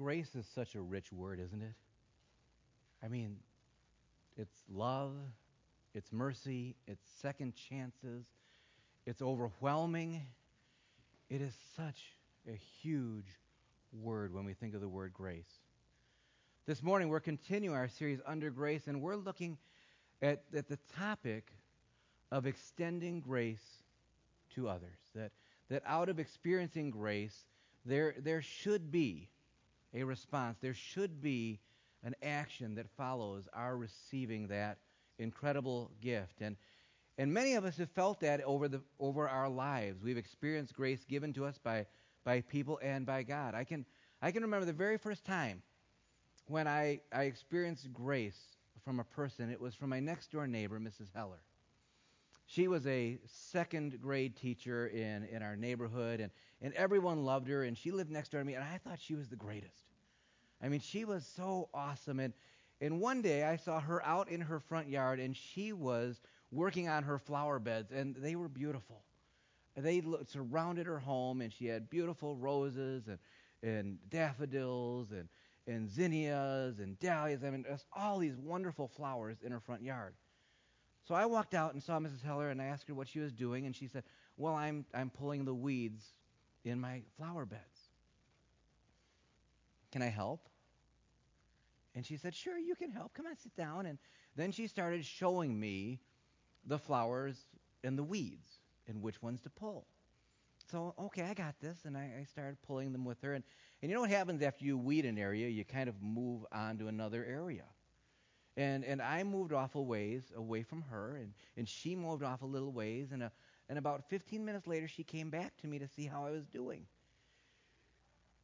grace is such a rich word, isn't it? I mean, it's love, it's mercy, it's second chances, it's overwhelming. It is such a huge word when we think of the word grace. This morning, we're continuing our series Under Grace, and we're looking at, at the topic of extending grace to others. That, that out of experiencing grace, there, there should be a response. There should be an action that follows our receiving that incredible gift. And, and many of us have felt that over, the, over our lives. We've experienced grace given to us by, by people and by God. I can, I can remember the very first time when I, I experienced grace from a person. It was from my next door neighbor, Mrs. Heller. She was a second grade teacher in, in our neighborhood, and, and everyone loved her, and she lived next door to me, and I thought she was the greatest. I mean, she was so awesome. And, and one day I saw her out in her front yard, and she was working on her flower beds, and they were beautiful. They surrounded her home, and she had beautiful roses and, and daffodils and, and zinnias and dahlias. I mean, just all these wonderful flowers in her front yard. So I walked out and saw Mrs. Heller and I asked her what she was doing, and she said, Well, I'm, I'm pulling the weeds in my flower beds. Can I help? And she said, Sure, you can help. Come on, sit down. And then she started showing me the flowers and the weeds and which ones to pull. So, okay, I got this. And I, I started pulling them with her. And, and you know what happens after you weed an area? You kind of move on to another area. And, and I moved off a ways away from her, and, and she moved off a little ways. And, a, uh, and about 15 minutes later, she came back to me to see how I was doing.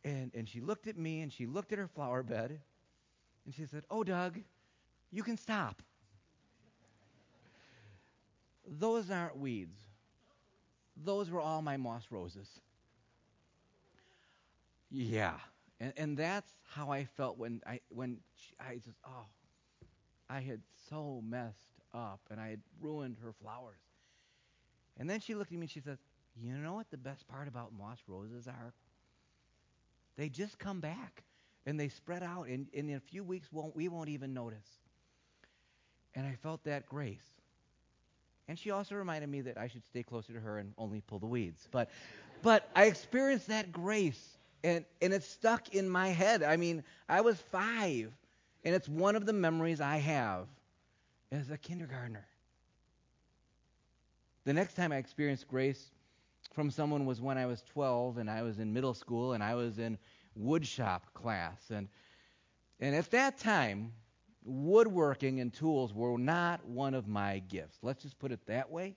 And, and she looked at me, and she looked at her flower bed, and she said, Oh, Doug, you can stop. Those aren't weeds. Those were all my moss roses. Yeah. And, and that's how I felt when I when I just oh I had so messed up and I had ruined her flowers. And then she looked at me and she says, You know what the best part about moss roses are? They just come back and they spread out, and, and in a few weeks won't, we won't even notice. And I felt that grace. And she also reminded me that I should stay closer to her and only pull the weeds. But, but I experienced that grace, and, and it stuck in my head. I mean, I was five, and it's one of the memories I have as a kindergartner. The next time I experienced grace from someone was when I was 12 and I was in middle school and I was in woodshop class. And, and at that time, woodworking and tools were not one of my gifts. Let's just put it that way.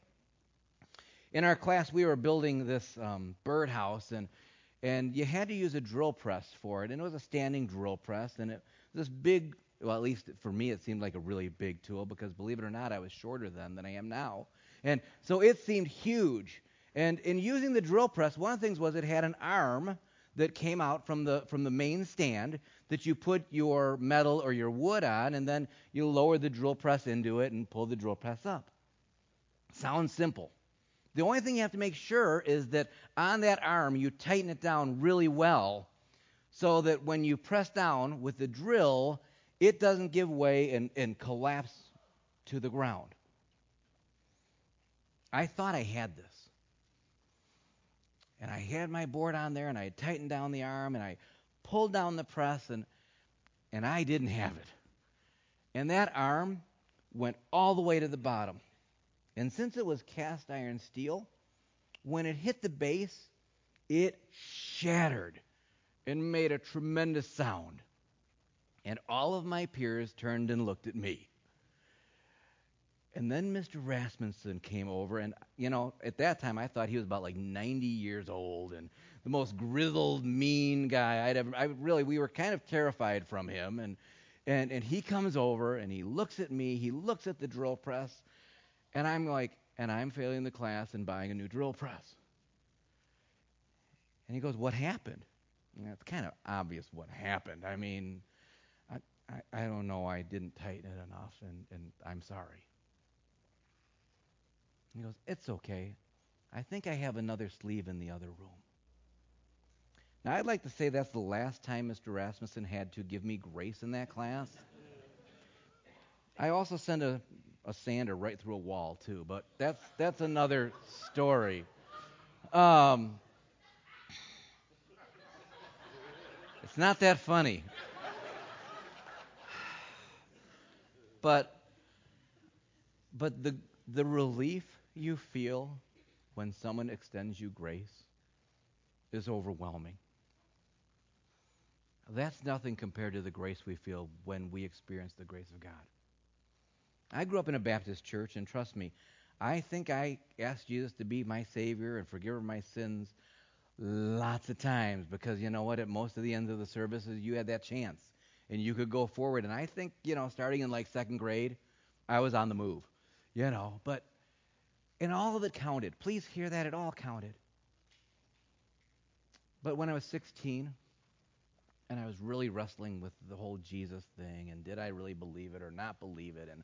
In our class, we were building this um, birdhouse, and, and you had to use a drill press for it. And it was a standing drill press, and it this big, well, at least for me, it seemed like a really big tool because believe it or not, I was shorter then than I am now. And so it seemed huge. And in using the drill press, one of the things was it had an arm that came out from the from the main stand that you put your metal or your wood on, and then you lower the drill press into it and pull the drill press up. Sounds simple. The only thing you have to make sure is that on that arm you tighten it down really well so that when you press down with the drill, it doesn't give way and, and collapse to the ground. I thought I had this. And I had my board on there and I tightened down the arm and I pulled down the press and and I didn't have it. And that arm went all the way to the bottom. And since it was cast iron steel, when it hit the base, it shattered and made a tremendous sound. And all of my peers turned and looked at me. And then Mr. Rasmussen came over, and you know, at that time I thought he was about like 90 years old and the most grizzled, mean guy I'd ever. I really, we were kind of terrified from him, and and and he comes over and he looks at me, he looks at the drill press, and I'm like, and I'm failing the class and buying a new drill press. And he goes, "What happened?" It's kind of obvious what happened. I mean, I, I, I don't know. I didn't tighten it enough, and, and I'm sorry. He goes, It's okay. I think I have another sleeve in the other room. Now, I'd like to say that's the last time Mr. Rasmussen had to give me grace in that class. I also sent a, a sander right through a wall, too, but that's, that's another story. Um, it's not that funny. But, but the, the relief you feel when someone extends you grace is overwhelming. That's nothing compared to the grace we feel when we experience the grace of God. I grew up in a Baptist church, and trust me, I think I asked Jesus to be my Savior and forgive my sins lots of times because you know what? At most of the ends of the services, you had that chance and you could go forward. And I think, you know, starting in like second grade, I was on the move, you know, but and all of it counted. Please hear that it all counted. But when I was 16, and I was really wrestling with the whole Jesus thing, and did I really believe it or not believe it, and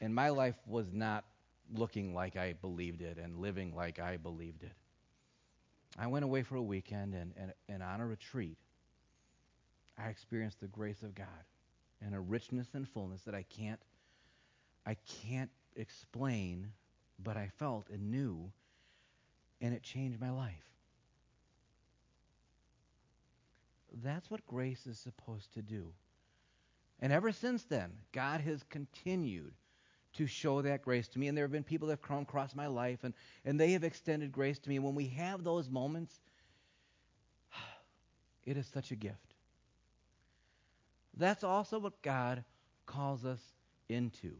and my life was not looking like I believed it and living like I believed it. I went away for a weekend, and, and, and on a retreat, I experienced the grace of God and a richness and fullness that I can't I can't explain, but I felt and knew, and it changed my life. That's what grace is supposed to do. And ever since then, God has continued to show that grace to me. And there have been people that have come across my life and, and they have extended grace to me. And when we have those moments, it is such a gift. That's also what God calls us into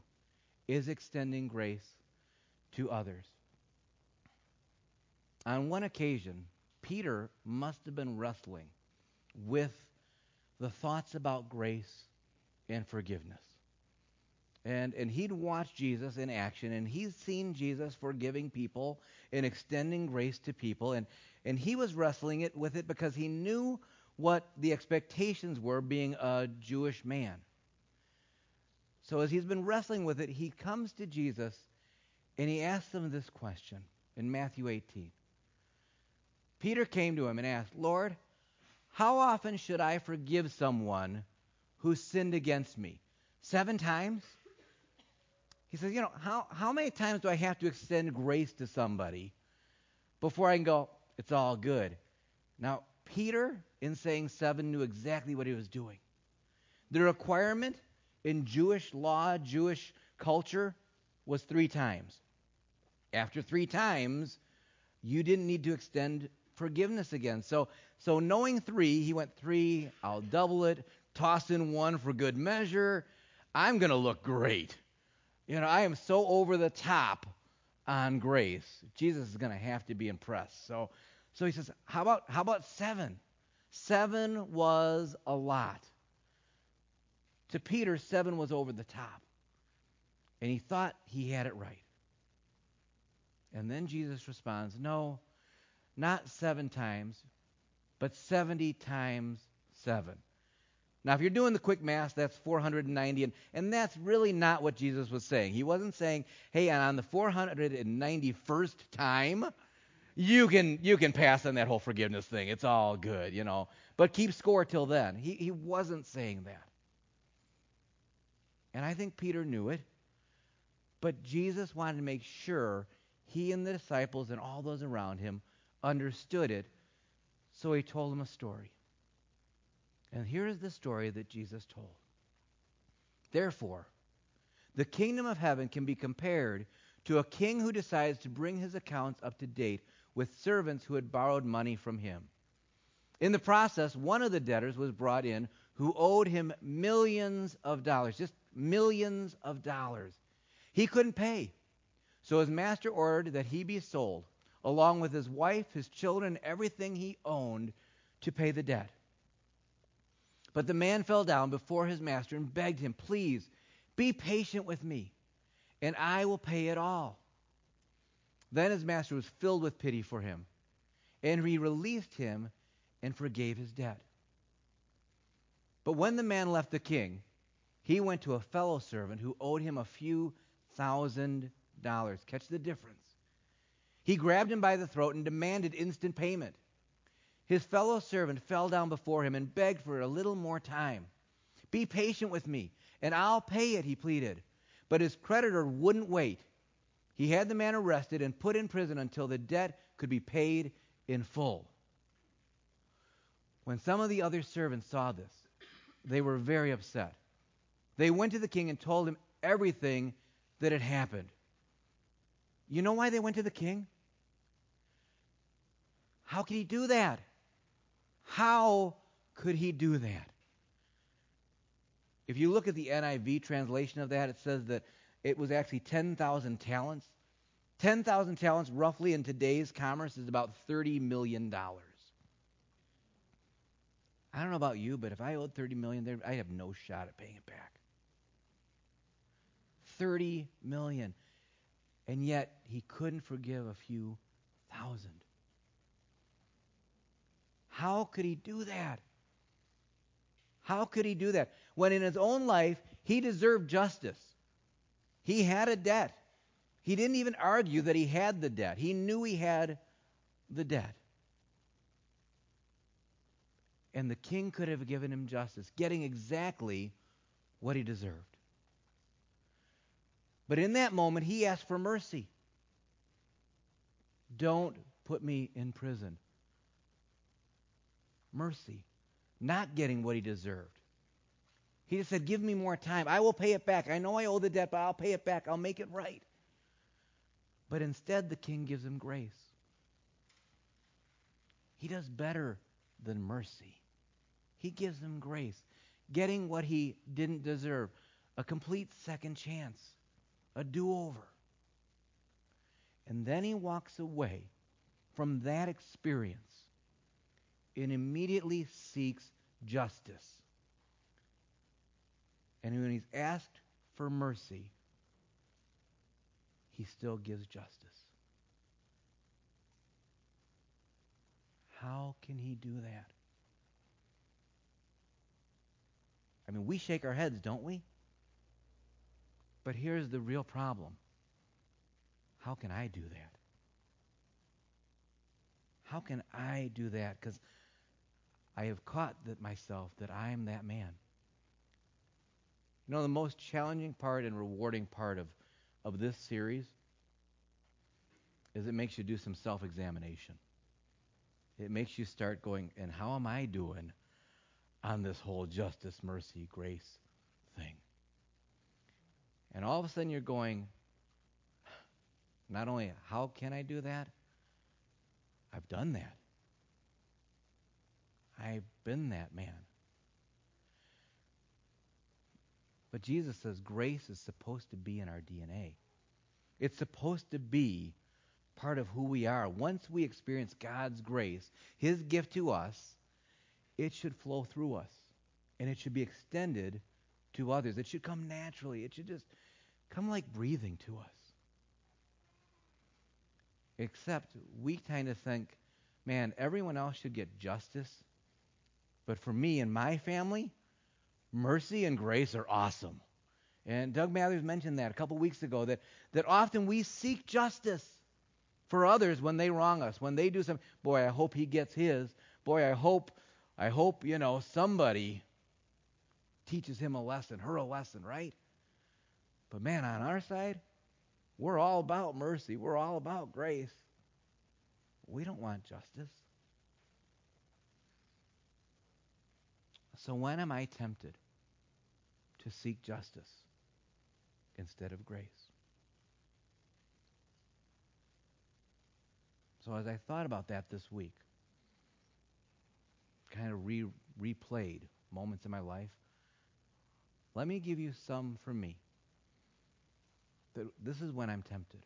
is extending grace to others. On one occasion, Peter must have been wrestling with the thoughts about grace and forgiveness. And, and he'd watched Jesus in action, and he's seen Jesus forgiving people and extending grace to people. And, and he was wrestling it with it because he knew what the expectations were being a Jewish man. So as he's been wrestling with it, he comes to Jesus and he asks him this question in Matthew 18. Peter came to him and asked, Lord, how often should I forgive someone who sinned against me? Seven times? He says, You know, how, how many times do I have to extend grace to somebody before I can go, It's all good? Now, Peter, in saying seven, knew exactly what he was doing. The requirement in Jewish law, Jewish culture, was three times. After three times, you didn't need to extend forgiveness again. So, so knowing three, he went three, I'll double it, toss in one for good measure. I'm going to look great. You know, I am so over the top on grace. Jesus is going to have to be impressed. So, so he says, how about, how about seven? Seven was a lot. To Peter, seven was over the top. And he thought he had it right. And then Jesus responds, No, not seven times, but 70 times seven. Now, if you're doing the quick math, that's 490, and, and that's really not what Jesus was saying. He wasn't saying, hey, on the 491st time, you can you can pass on that whole forgiveness thing. It's all good, you know. But keep score till then. He he wasn't saying that. And I think Peter knew it. But Jesus wanted to make sure he and the disciples and all those around him understood it. So he told them a story. And here is the story that Jesus told. Therefore, the kingdom of heaven can be compared to a king who decides to bring his accounts up to date with servants who had borrowed money from him. In the process, one of the debtors was brought in who owed him millions of dollars, just millions of dollars. He couldn't pay. So his master ordered that he be sold, along with his wife, his children, everything he owned, to pay the debt. But the man fell down before his master and begged him, Please, be patient with me, and I will pay it all. Then his master was filled with pity for him, and he released him and forgave his debt. But when the man left the king, he went to a fellow servant who owed him a few thousand dollars. Catch the difference. He grabbed him by the throat and demanded instant payment. His fellow servant fell down before him and begged for a little more time. Be patient with me, and I'll pay it, he pleaded. But his creditor wouldn't wait. He had the man arrested and put in prison until the debt could be paid in full. When some of the other servants saw this, they were very upset. They went to the king and told him everything that had happened. You know why they went to the king? How could he do that? How could he do that? If you look at the NIV translation of that, it says that it was actually 10,000 talents. 10,000 talents, roughly in today's commerce, is about $30 million. I don't know about you, but if I owed $30 million, I have no shot at paying it back. 30 million. And yet he couldn't forgive a few thousand. How could he do that? How could he do that? When in his own life, he deserved justice. He had a debt. He didn't even argue that he had the debt. He knew he had the debt. And the king could have given him justice, getting exactly what he deserved. But in that moment, he asked for mercy. Don't put me in prison mercy, not getting what he deserved. He just said, Give me more time. I will pay it back. I know I owe the debt, but I'll pay it back. I'll make it right. But instead, the king gives him grace. He does better than mercy. He gives him grace, getting what he didn't deserve a complete second chance, a do over. And then he walks away from that experience and immediately seeks justice. And when he's asked for mercy, he still gives justice. How can he do that? I mean, we shake our heads, don't we? But here's the real problem. How can I do that? How can I do that? Because I have caught that myself that I am that man. You know, the most challenging part and rewarding part of, of this series is it makes you do some self examination. It makes you start going, and how am I doing on this whole justice, mercy, grace thing? And all of a sudden you're going, not only how can I do that, I've done that. I've been that man. But Jesus says grace is supposed to be in our DNA. It's supposed to be part of who we are. Once we experience God's grace, His gift to us, it should flow through us. And it should be extended to others. It should come naturally. It should just come like breathing to us. Except we kind of think, man, everyone else should get justice but for me and my family, mercy and grace are awesome. And Doug Mathers mentioned that a couple weeks ago that, that often we seek justice for others when they wrong us, when they do something. Boy, I hope he gets his. Boy, I hope, I hope, you know, somebody teaches him a lesson, her a lesson, right? But man, on our side, we're all about mercy. We're all about grace. We don't want justice. So when am I tempted to seek justice instead of grace? So as I thought about that this week, kind of re- replayed moments in my life, let me give you some from me. That this is when I'm tempted.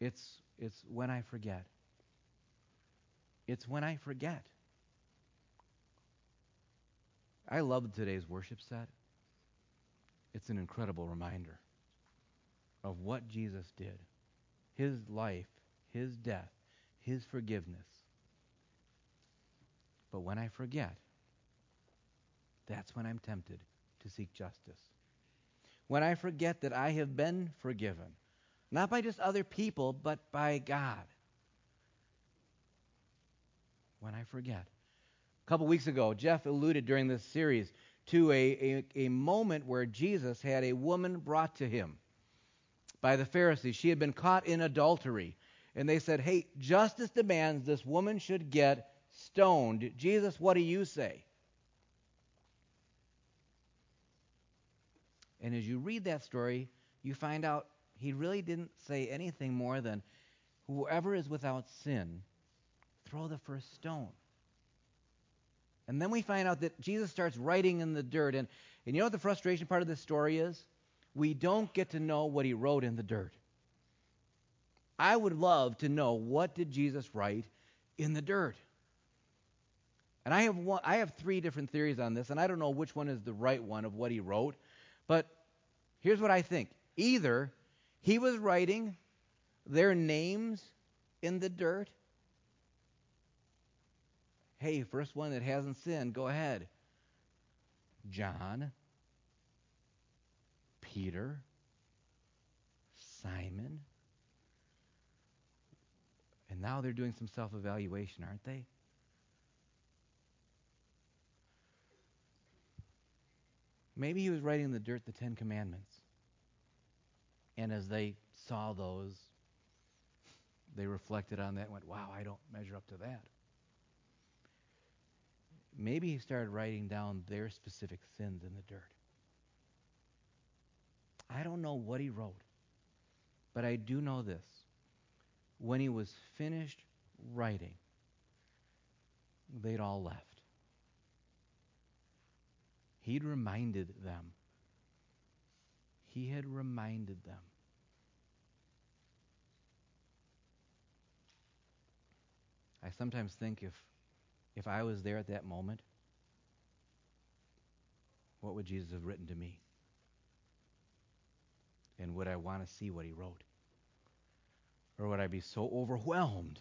It's it's when I forget. It's when I forget. I love today's worship set. It's an incredible reminder of what Jesus did his life, his death, his forgiveness. But when I forget, that's when I'm tempted to seek justice. When I forget that I have been forgiven, not by just other people, but by God. when I forget. A couple weeks ago, Jeff alluded during this series to a, a, a moment where Jesus had a woman brought to him by the Pharisees. She had been caught in adultery. And they said, Hey, justice demands this woman should get stoned. Jesus, what do you say? And as you read that story, you find out he really didn't say anything more than, Whoever is without sin, throw the first stone. And then we find out that Jesus starts writing in the dirt. And, and you know what the frustration part of this story is? We don't get to know what he wrote in the dirt. I would love to know what did Jesus write in the dirt. And I have one, I have three different theories on this, and I don't know which one is the right one of what he wrote. But here's what I think: either he was writing their names in the dirt. Hey, first one that hasn't sinned, go ahead. John, Peter, Simon. And now they're doing some self evaluation, aren't they? Maybe he was writing in the dirt the Ten Commandments. And as they saw those, they reflected on that and went, wow, I don't measure up to that. Maybe he started writing down their specific sins in the dirt. I don't know what he wrote, but I do know this. When he was finished writing, they'd all left. He'd reminded them. He had reminded them. I sometimes think if if I was there at that moment, what would Jesus have written to me? And would I want to see what he wrote? Or would I be so overwhelmed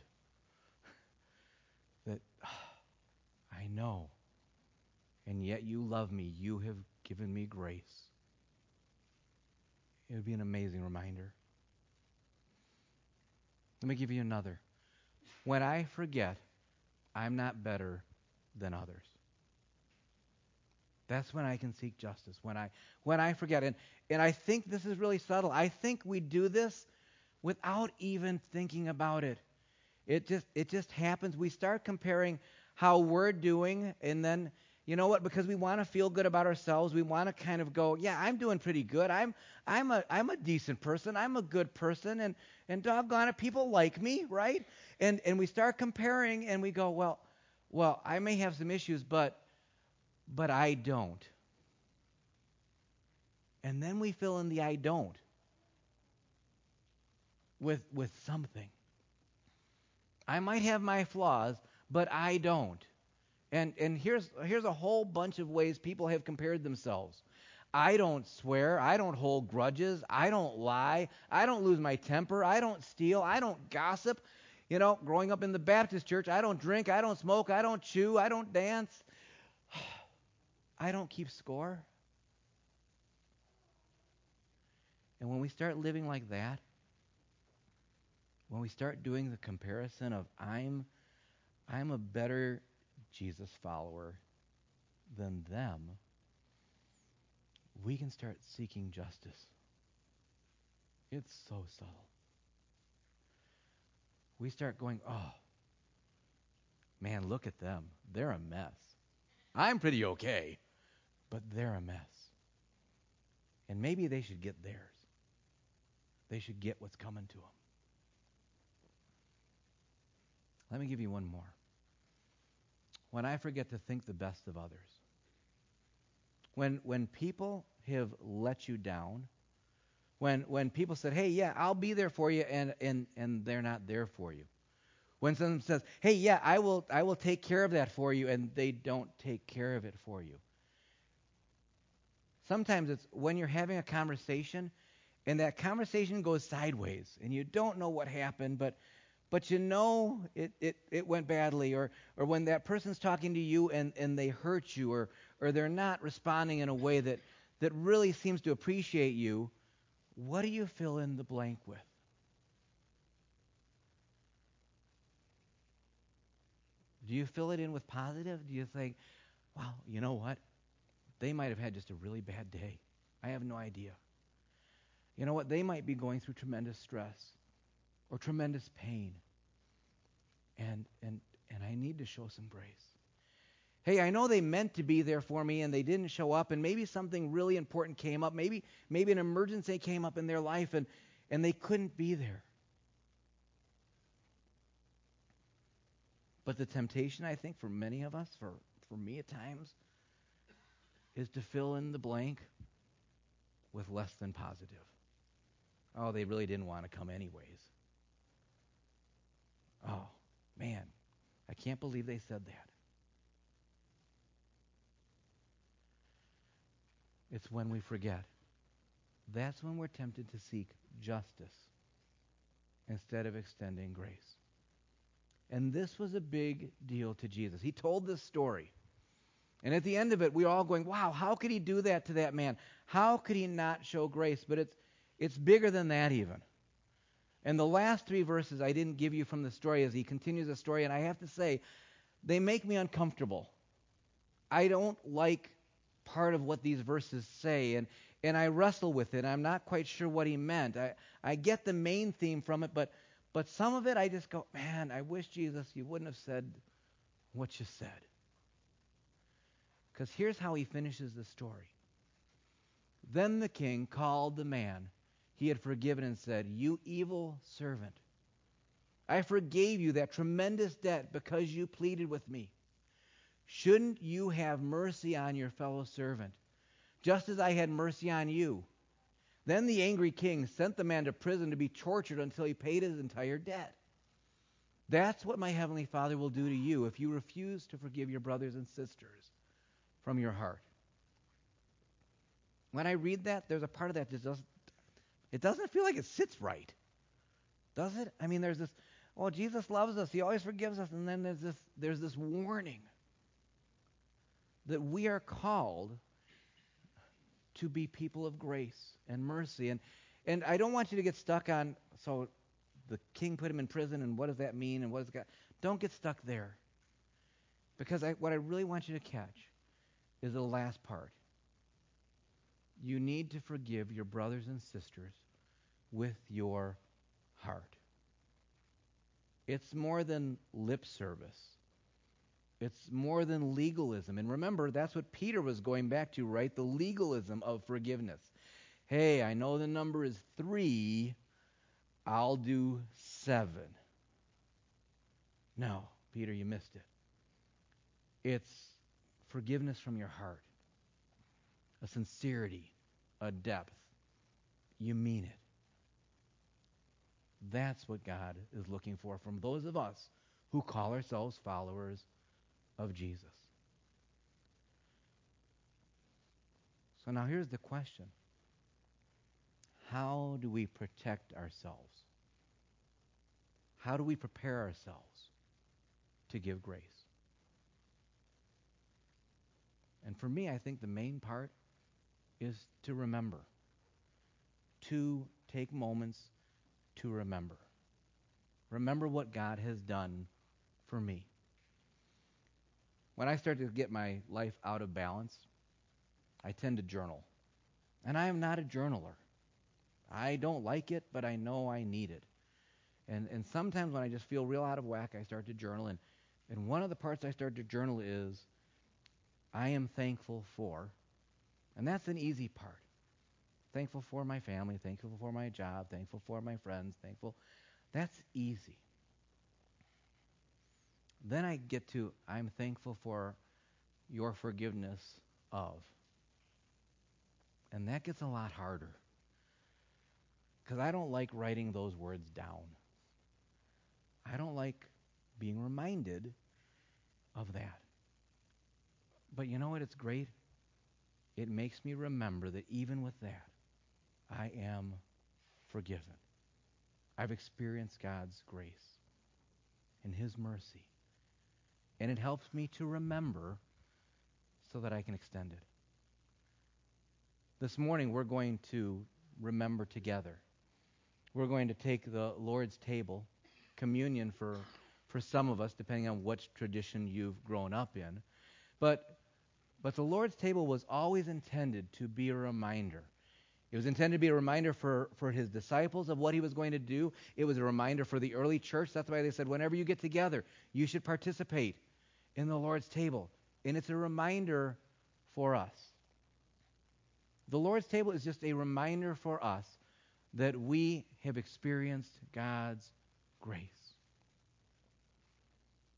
that I know, and yet you love me, you have given me grace? It would be an amazing reminder. Let me give you another. When I forget, I'm not better than others. That's when I can seek justice. When I when I forget. And and I think this is really subtle. I think we do this without even thinking about it. It just it just happens. We start comparing how we're doing and then you know what? Because we want to feel good about ourselves, we want to kind of go, yeah, I'm doing pretty good. I'm I'm a I'm a decent person. I'm a good person, and and doggone it, people like me, right? And and we start comparing, and we go, well, well, I may have some issues, but but I don't. And then we fill in the I don't with with something. I might have my flaws, but I don't. And, and here's, here's a whole bunch of ways people have compared themselves. I don't swear. I don't hold grudges. I don't lie. I don't lose my temper. I don't steal. I don't gossip. You know, growing up in the Baptist church, I don't drink. I don't smoke. I don't chew. I don't dance. I don't keep score. And when we start living like that, when we start doing the comparison of I'm I'm a better Jesus follower than them, we can start seeking justice. It's so subtle. We start going, oh, man, look at them. They're a mess. I'm pretty okay, but they're a mess. And maybe they should get theirs. They should get what's coming to them. Let me give you one more when I forget to think the best of others. When, when people have let you down, when, when people said, hey, yeah, I'll be there for you, and, and, and they're not there for you. When someone says, hey, yeah, I will, I will take care of that for you, and they don't take care of it for you. Sometimes it's when you're having a conversation and that conversation goes sideways and you don't know what happened, but but you know it, it, it went badly, or, or when that person's talking to you and, and they hurt you, or, or they're not responding in a way that, that really seems to appreciate you, what do you fill in the blank with? Do you fill it in with positive? Do you think, well, you know what? They might have had just a really bad day. I have no idea. You know what? They might be going through tremendous stress or tremendous pain. And and and I need to show some grace. Hey, I know they meant to be there for me and they didn't show up and maybe something really important came up. Maybe maybe an emergency came up in their life and and they couldn't be there. But the temptation I think for many of us, for for me at times, is to fill in the blank with less than positive. Oh, they really didn't want to come anyways. Oh, man, I can't believe they said that. It's when we forget. That's when we're tempted to seek justice instead of extending grace. And this was a big deal to Jesus. He told this story. And at the end of it, we're all going, wow, how could he do that to that man? How could he not show grace? But it's, it's bigger than that, even. And the last three verses I didn't give you from the story as he continues the story, and I have to say, they make me uncomfortable. I don't like part of what these verses say, and, and I wrestle with it. I'm not quite sure what he meant. I, I get the main theme from it, but, but some of it I just go, man, I wish, Jesus, you wouldn't have said what you said. Because here's how he finishes the story. Then the king called the man he had forgiven and said, You evil servant, I forgave you that tremendous debt because you pleaded with me. Shouldn't you have mercy on your fellow servant, just as I had mercy on you? Then the angry king sent the man to prison to be tortured until he paid his entire debt. That's what my heavenly Father will do to you if you refuse to forgive your brothers and sisters from your heart. When I read that, there's a part of that that doesn't, it doesn't feel like it sits right. Does it? I mean, there's this, oh, Jesus loves us. He always forgives us. And then there's this, there's this warning that we are called to be people of grace and mercy. And, and I don't want you to get stuck on, so the king put him in prison, and what does that mean? And what does God, don't get stuck there. Because I, what I really want you to catch is the last part. You need to forgive your brothers and sisters with your heart. It's more than lip service. It's more than legalism. And remember, that's what Peter was going back to, right? The legalism of forgiveness. Hey, I know the number is three. I'll do seven. No, Peter, you missed it. It's forgiveness from your heart, a sincerity, a depth. You mean it. That's what God is looking for from those of us who call ourselves followers of Jesus. So now here's the question How do we protect ourselves? How do we prepare ourselves to give grace? And for me, I think the main part is to remember, to take moments to remember. Remember what God has done for me. When I start to get my life out of balance, I tend to journal. And I am not a journaler. I don't like it, but I know I need it. And, and sometimes when I just feel real out of whack, I start to journal. And, and one of the parts I start to journal is I am thankful for. And that's an easy part. Thankful for my family, thankful for my job, thankful for my friends, thankful. That's easy. Then I get to I'm thankful for your forgiveness of. And that gets a lot harder. Because I don't like writing those words down. I don't like being reminded of that. But you know what? It's great. It makes me remember that even with that, I am forgiven. I've experienced God's grace and His mercy. And it helps me to remember so that I can extend it. This morning, we're going to remember together. We're going to take the Lord's table, communion for for some of us, depending on which tradition you've grown up in. But, but the Lord's table was always intended to be a reminder. It was intended to be a reminder for, for his disciples of what he was going to do. It was a reminder for the early church. That's why they said, whenever you get together, you should participate in the Lord's table. And it's a reminder for us. The Lord's table is just a reminder for us that we have experienced God's grace.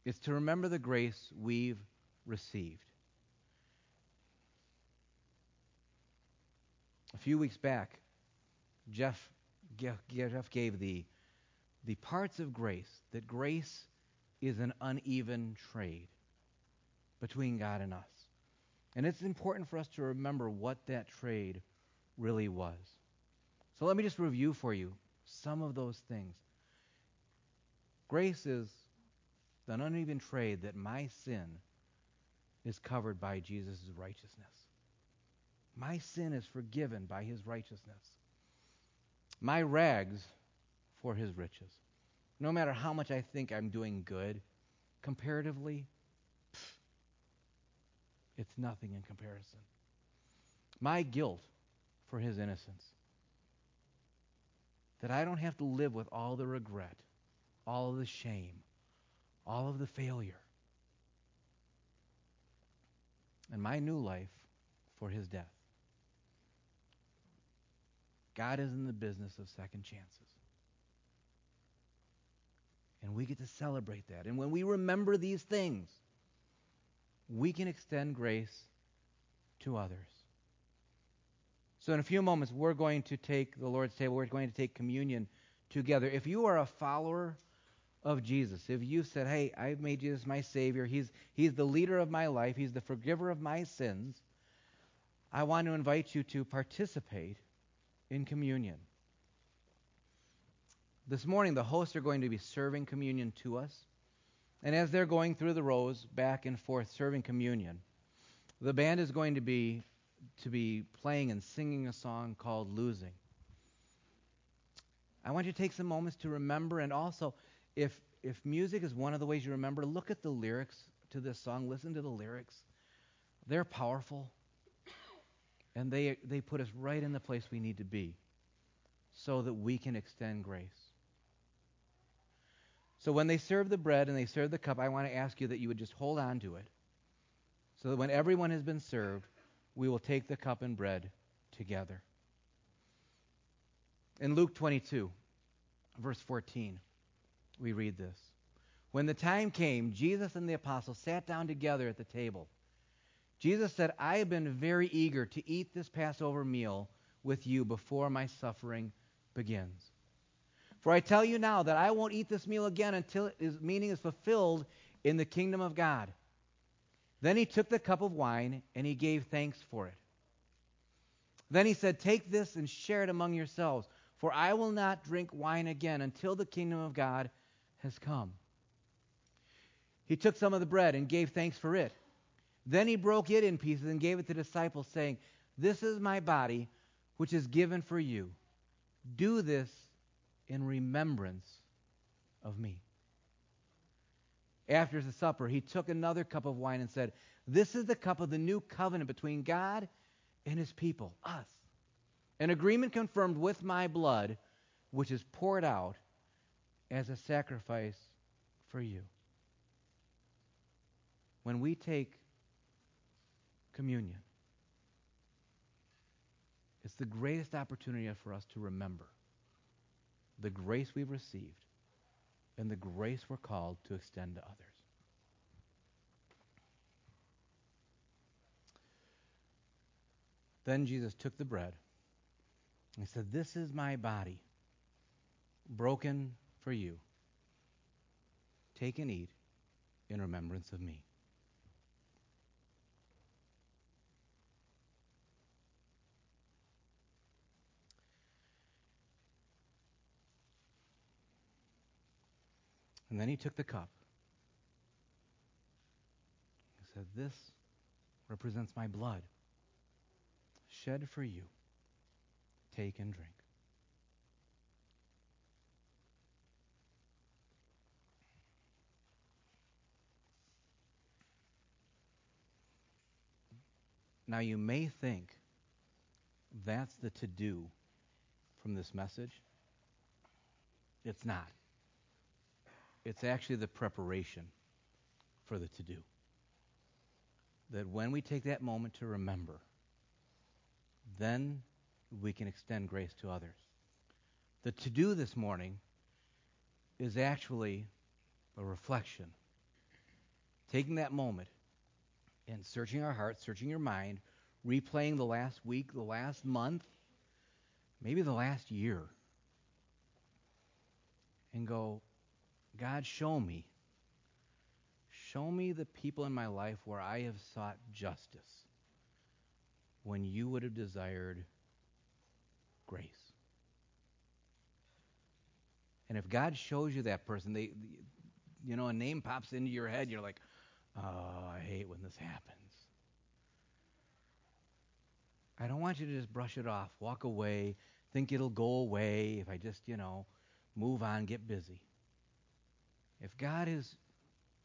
It's to remember the grace we've received. Few weeks back, Jeff, Jeff gave the, the parts of grace, that grace is an uneven trade between God and us. And it's important for us to remember what that trade really was. So let me just review for you some of those things. Grace is an uneven trade that my sin is covered by Jesus' righteousness. My sin is forgiven by his righteousness. My rags for his riches. No matter how much I think I'm doing good, comparatively, pff, it's nothing in comparison. My guilt for his innocence. That I don't have to live with all the regret, all of the shame, all of the failure. And my new life for his death. God is in the business of second chances. And we get to celebrate that. And when we remember these things, we can extend grace to others. So, in a few moments, we're going to take the Lord's table, we're going to take communion together. If you are a follower of Jesus, if you've said, Hey, I've made Jesus my Savior, He's, he's the leader of my life, He's the forgiver of my sins, I want to invite you to participate in communion. This morning, the hosts are going to be serving communion to us. And as they're going through the rows, back and forth, serving communion, the band is going to be to be playing and singing a song called Losing. I want you to take some moments to remember and also if if music is one of the ways you remember, look at the lyrics to this song, listen to the lyrics. They're powerful. And they, they put us right in the place we need to be so that we can extend grace. So when they serve the bread and they serve the cup, I want to ask you that you would just hold on to it. So that when everyone has been served, we will take the cup and bread together. In Luke 22, verse 14, we read this. When the time came, Jesus and the apostles sat down together at the table. Jesus said, I have been very eager to eat this Passover meal with you before my suffering begins. For I tell you now that I won't eat this meal again until its meaning is fulfilled in the kingdom of God. Then he took the cup of wine and he gave thanks for it. Then he said, Take this and share it among yourselves, for I will not drink wine again until the kingdom of God has come. He took some of the bread and gave thanks for it. Then he broke it in pieces and gave it to the disciples, saying, This is my body, which is given for you. Do this in remembrance of me. After the supper, he took another cup of wine and said, This is the cup of the new covenant between God and his people, us. An agreement confirmed with my blood, which is poured out as a sacrifice for you. When we take communion. It's the greatest opportunity for us to remember the grace we've received and the grace we're called to extend to others. Then Jesus took the bread and he said, This is my body, broken for you. Take and eat in remembrance of me. And then he took the cup. He said, This represents my blood, shed for you. Take and drink. Now, you may think that's the to do from this message. It's not. It's actually the preparation for the to do. That when we take that moment to remember, then we can extend grace to others. The to do this morning is actually a reflection. Taking that moment and searching our hearts, searching your mind, replaying the last week, the last month, maybe the last year, and go, God, show me. Show me the people in my life where I have sought justice when you would have desired grace. And if God shows you that person, they, you know, a name pops into your head, you're like, oh, I hate when this happens. I don't want you to just brush it off, walk away, think it'll go away if I just, you know, move on, get busy. If God is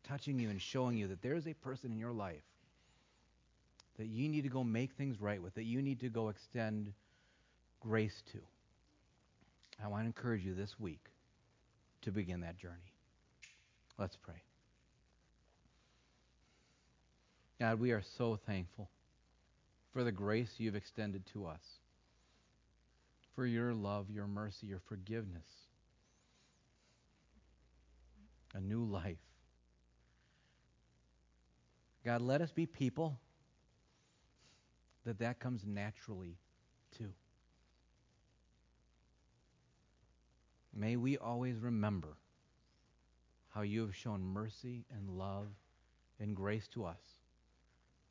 touching you and showing you that there is a person in your life that you need to go make things right with, that you need to go extend grace to, I want to encourage you this week to begin that journey. Let's pray. God, we are so thankful for the grace you've extended to us, for your love, your mercy, your forgiveness, a new life. God, let us be people that that comes naturally to. May we always remember how you have shown mercy and love and grace to us.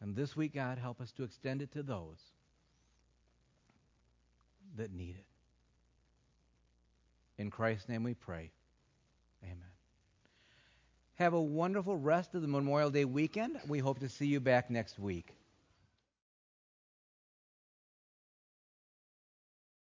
And this week, God, help us to extend it to those that need it. In Christ's name we pray. Amen. Have a wonderful rest of the Memorial Day weekend. We hope to see you back next week.